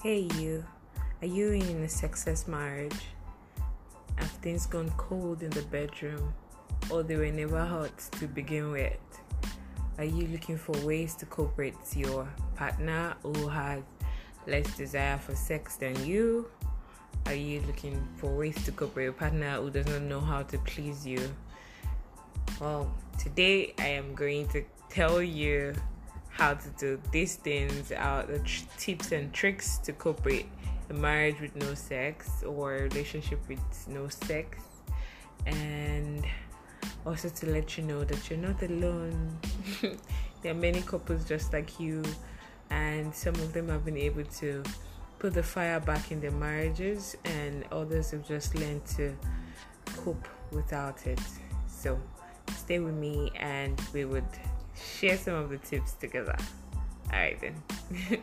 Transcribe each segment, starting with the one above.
Hey, you. Are you in a sexless marriage? Have things gone cold in the bedroom? Or they were never hot to begin with? Are you looking for ways to cope with your partner who has less desire for sex than you? Are you looking for ways to cope with your partner who does not know how to please you? Well, today I am going to tell you how to do these things out the tr- tips and tricks to cope with a marriage with no sex or relationship with no sex. And also to let you know that you're not alone. There are many couples just like you and some of them have been able to put the fire back in their marriages and others have just learned to cope without it. So stay with me and we would share some of the tips together. All right, then.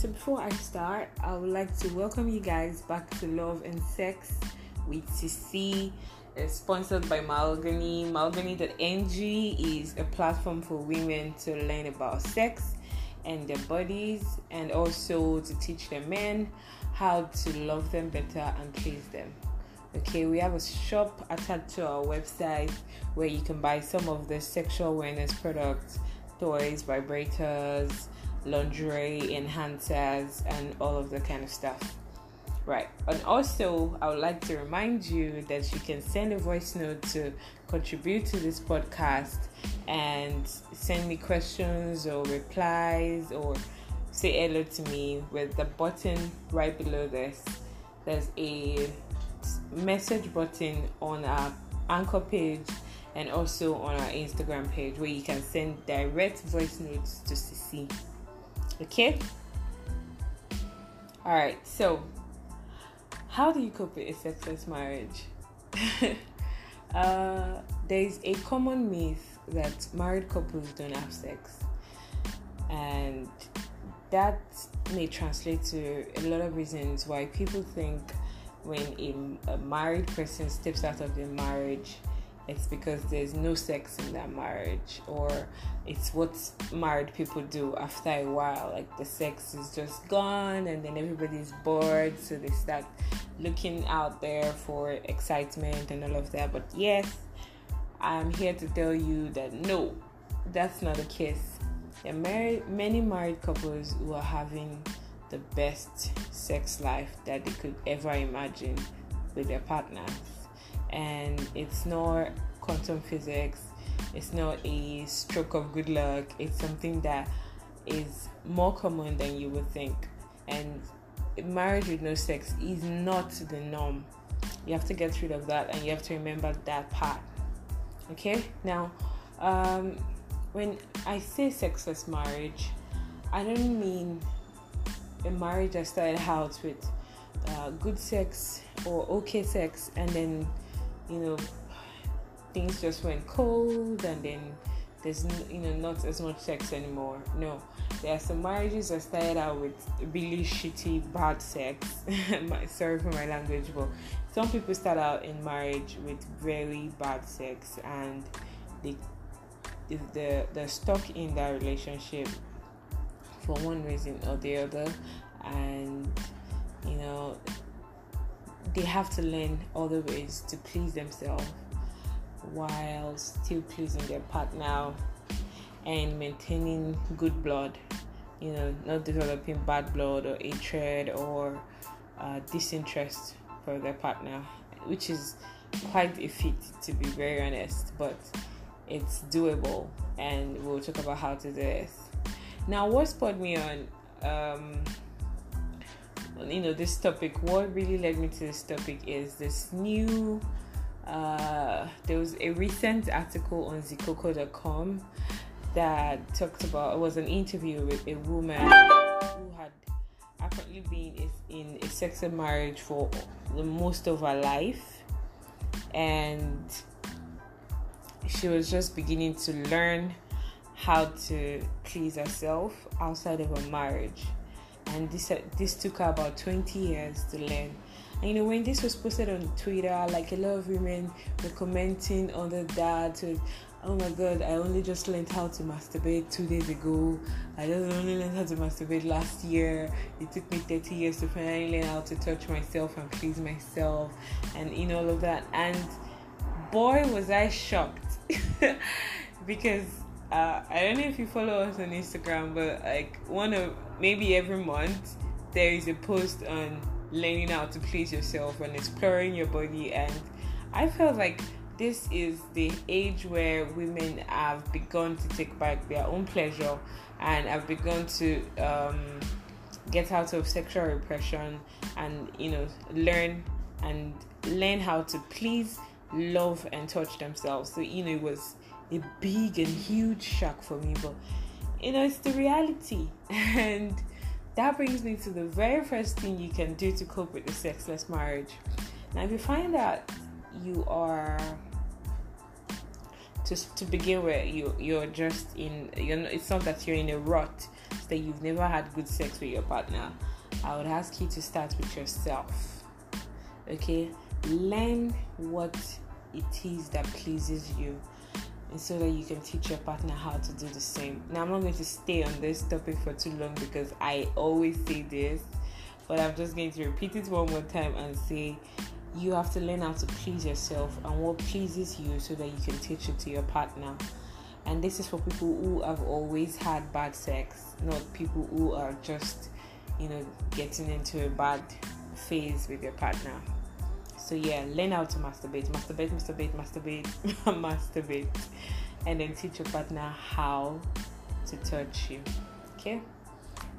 so, before I start, I would like to welcome you guys back to Love and Sex with CC. Uh, sponsored by Mahogany. Mahogany.ng is a platform for women to learn about sex and their bodies, and also to teach the men how to love them better and please them. Okay, we have a shop attached to our website where you can buy some of the sexual awareness products, toys, vibrators, lingerie, enhancers, and all of the kind of stuff. Right. And also, I would like to remind you that you can send a voice note to contribute to this podcast and send me questions or replies or say hello to me with the button right below this. There's a message button on our anchor page and also on our Instagram page where you can send direct voice notes to CC. Okay? Alright, so how do you cope with a sexless marriage? uh, there is a common myth that married couples don't have sex, and that may translate to a lot of reasons why people think when a, a married person steps out of their marriage it's because there's no sex in that marriage or it's what married people do after a while. Like the sex is just gone and then everybody's bored so they start looking out there for excitement and all of that. But yes i'm here to tell you that no that's not the case. There are many married couples who are having the best sex life that they could ever imagine with their partners and it's not quantum physics. It's not a stroke of good luck. It's something that is more common than you would think. And marriage with no sex is not the norm. You have to get rid of that and you have to remember that part. Okay? Now um, when i say sexless marriage i don't mean a marriage that started out with uh, good sex or okay sex and then you know things just went cold and then there's you know not as much sex anymore. No there are some marriages that started out with really shitty bad sex. Sorry for my language but some people start out in marriage with very bad sex and they the they're stuck in that relationship for one reason or the other. And you know they have to learn other ways to please themselves while still pleasing their partner and maintaining good blood you know not developing bad blood or hatred or uh, disinterest for their partner which is quite a feat to be very honest but it's doable and we'll talk about how to do this now what spurred me on um, you know this topic what really led me to this topic is this new uh, there was a recent article on zikoko.com that talked about it was an interview with a woman who had apparently been in a sexual marriage for the most of her life. And she was just beginning to learn how to please herself outside of a marriage and this this took her about 20 years to learn And you know, when this was posted on Twitter, like a lot of women were commenting under that. To, oh my god, I only just learned how to masturbate two days ago. I just only learned how to masturbate last year. It took me 30 years to finally learn how to touch myself and please myself, and you know all of that. And boy, was I shocked because uh, I don't know if you follow us on Instagram, but like one of maybe every month there is a post on learning how to please yourself and exploring your body. And I felt like this is the age where women have begun to take back their own pleasure and have begun to um, get out of sexual repression and you know learn and learn how to please love and touch themselves. So you know it was a big and huge shock for me but you know it's the reality and that brings me to the very first thing you can do to cope with a sexless marriage. Now, if you find that you are to, to begin with, you you're just in you're not, it's not that you're in a rut, it's that you've never had good sex with your partner. I would ask you to start with yourself. Okay, learn what it is that pleases you and so that you can teach your partner how to do the same. Now, I'm not going to stay on this topic for too long because I always say this, but I'm just going to repeat it one more time and say you have to learn how to please yourself and what pleases you so that you can teach it to your partner. And this is for people who have always had bad sex, not people who are just, you know, getting into a bad phase with your partner. So yeah, learn how to masturbate, masturbate, masturbate, masturbate, masturbate, and then teach your partner how to touch you. Okay,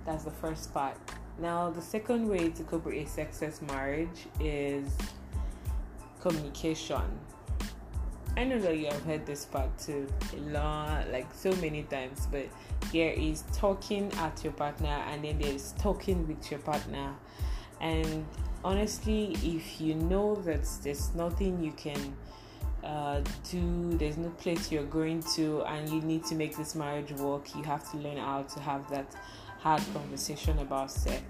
that's the first part. Now the second way to cope with a sexless marriage is communication. I know that you have heard this part too a lot, like so many times, but there is talking at your partner and then there's talking with your partner. And honestly, if you know that there's nothing you can uh, do, there's no place you're going to, and you need to make this marriage work, you have to learn how to have that hard conversation about sex.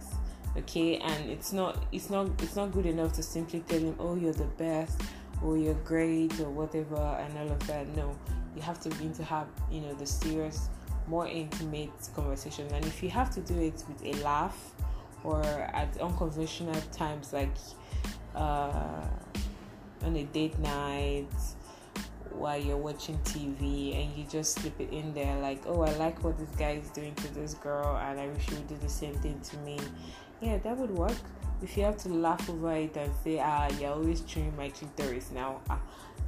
Okay, and it's not it's not it's not good enough to simply tell him, oh, you're the best, or you're great, or whatever, and all of that. No, you have to begin to have you know the serious, more intimate conversation, and if you have to do it with a laugh or at unconventional times like uh, on a date night while you're watching TV and you just slip it in there like, oh, I like what this guy is doing to this girl and I wish he would do the same thing to me. Yeah, that would work. If you have to laugh over it and say, ah, you're always chewing my clitoris now, ah,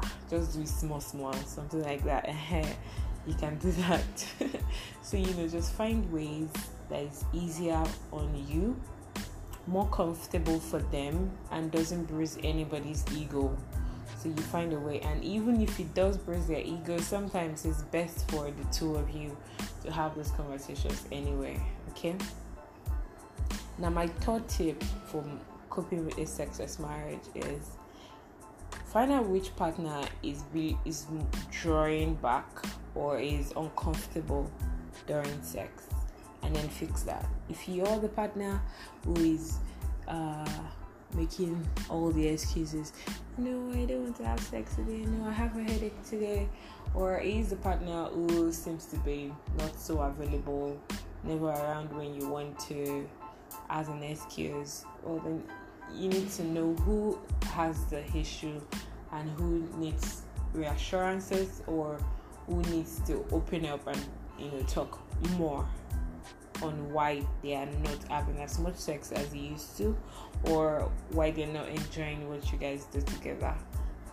ah, just do it small, small, something like that. you can do that. so, you know, just find ways that is easier on you, more comfortable for them, and doesn't bruise anybody's ego. So you find a way, and even if it does bruise their ego, sometimes it's best for the two of you to have those conversations anyway. Okay. Now, my third tip for coping with a sexless marriage is find out which partner is be, is drawing back or is uncomfortable during sex and then fix that. If you're the partner who is uh, making all the excuses, no, I don't want to have sex today, no, I have a headache today, or is the partner who seems to be not so available, never around when you want to, as an excuse, well, then you need to know who has the issue and who needs reassurances or who needs to open up and you know talk more on why they are not having as much sex as they used to or why they're not enjoying what you guys do together.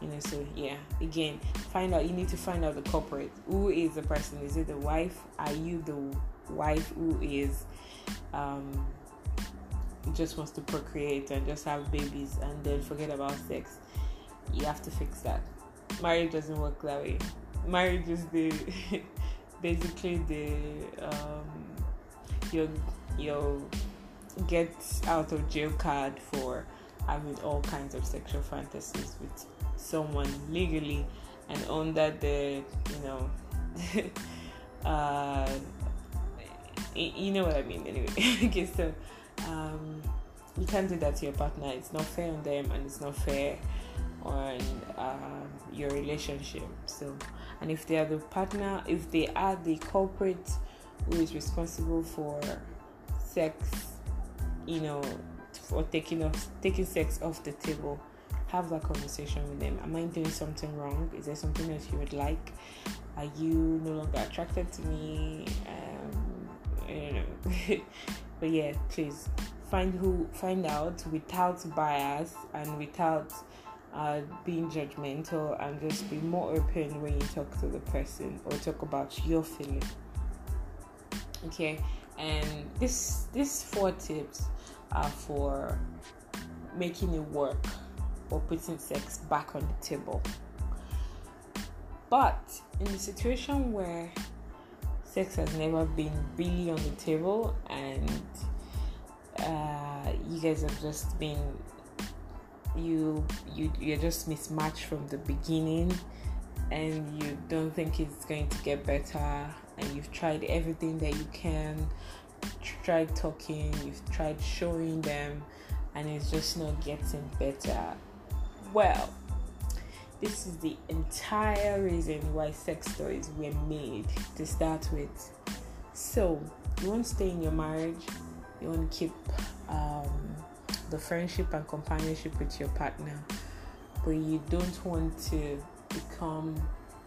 You know so yeah. Again find out you need to find out the culprit. Who is the person? Is it the wife? Are you the wife who is um just wants to procreate and just have babies and then forget about sex? You have to fix that. Marriage doesn't work that way. Marriage is the basically the um your get out of jail card for having all kinds of sexual fantasies with someone legally and under the you know uh you know what I mean anyway okay so um you can't do that to your partner. It's not fair on them, and it's not fair on um, your relationship. So, and if they are the partner, if they are the culprit who is responsible for sex, you know, for taking off taking sex off the table, have that conversation with them. Am I doing something wrong? Is there something else you would like? Are you no longer attracted to me? Um, you know. but yeah, please find who find out without bias and without uh, being judgmental and just be more open when you talk to the person or talk about your feeling okay and this these four tips are for making it work or putting sex back on the table. But in the situation where sex has never been really on the table and uh, you guys have just been you you you're just mismatched from the beginning and you don't think it's going to get better and you've tried everything that you can. Tried talking you've tried showing them and it's just not getting better. Well this is the entire reason why sex toys were made to start with. So you want to stay in your marriage? You want to keep um, the friendship and companionship with your partner, but you don't want to become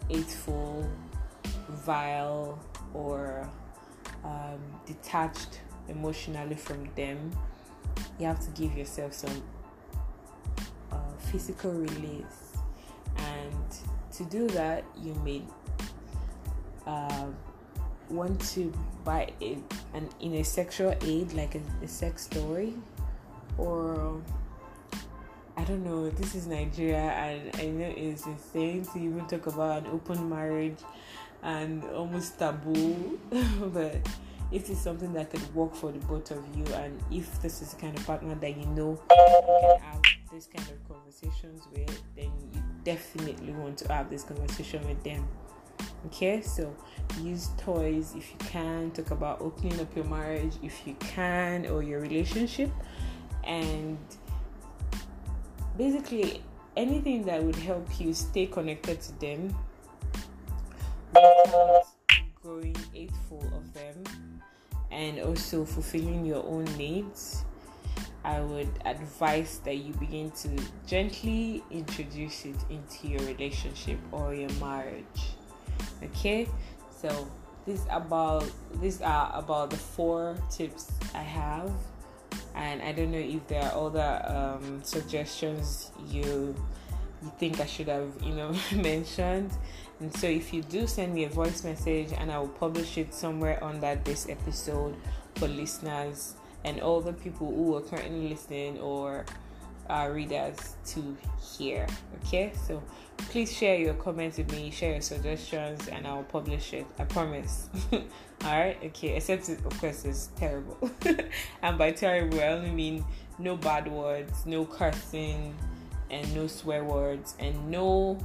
hateful, vile, or um, detached emotionally from them, you have to give yourself some uh, physical release. And to do that, you may uh, want to buy a, an in a sexual aid like a, a sex story or I don't know, this is Nigeria and I know it's insane to even talk about an open marriage and almost taboo, but it is something that could work for the both of you. And if this is the kind of partner that you know you can have this kind of conversations with, then you definitely want to have this conversation with them. Okay, so use toys if you can, talk about opening up your marriage if you can, or your relationship and basically anything that would help you stay connected to them growing hateful of them and also fulfilling your own needs i would advise that you begin to gently introduce it into your relationship or your marriage. Okay? So this about these are about the four tips i have. And I don't know if there are other um, suggestions you you think I should have you know mentioned. And so if you do send me a voice message and I will publish it somewhere under this episode for listeners and all the people who are currently listening or our readers to hear. Okay, so please share your comments with me, share your suggestions, and I'll publish it. I promise. Alright, okay, except it, of course it's terrible. and by terrible, I only mean no bad words, no cursing, and no swear words, and no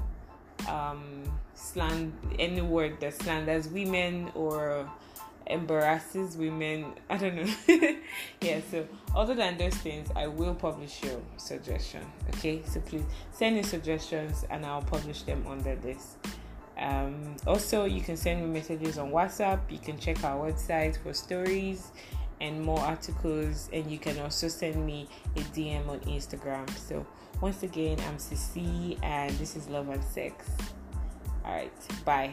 um slang any word that slanders women or embarrasses women. I don't know. yeah, so other than those things, I will publish your suggestion. Okay, so please send your suggestions and I'll publish them under this. Um, also, you can send me messages on WhatsApp. You can check our website for stories and more articles, and you can also send me a DM on Instagram. So, once again, I'm Cici, and this is Love and Sex. All right, bye.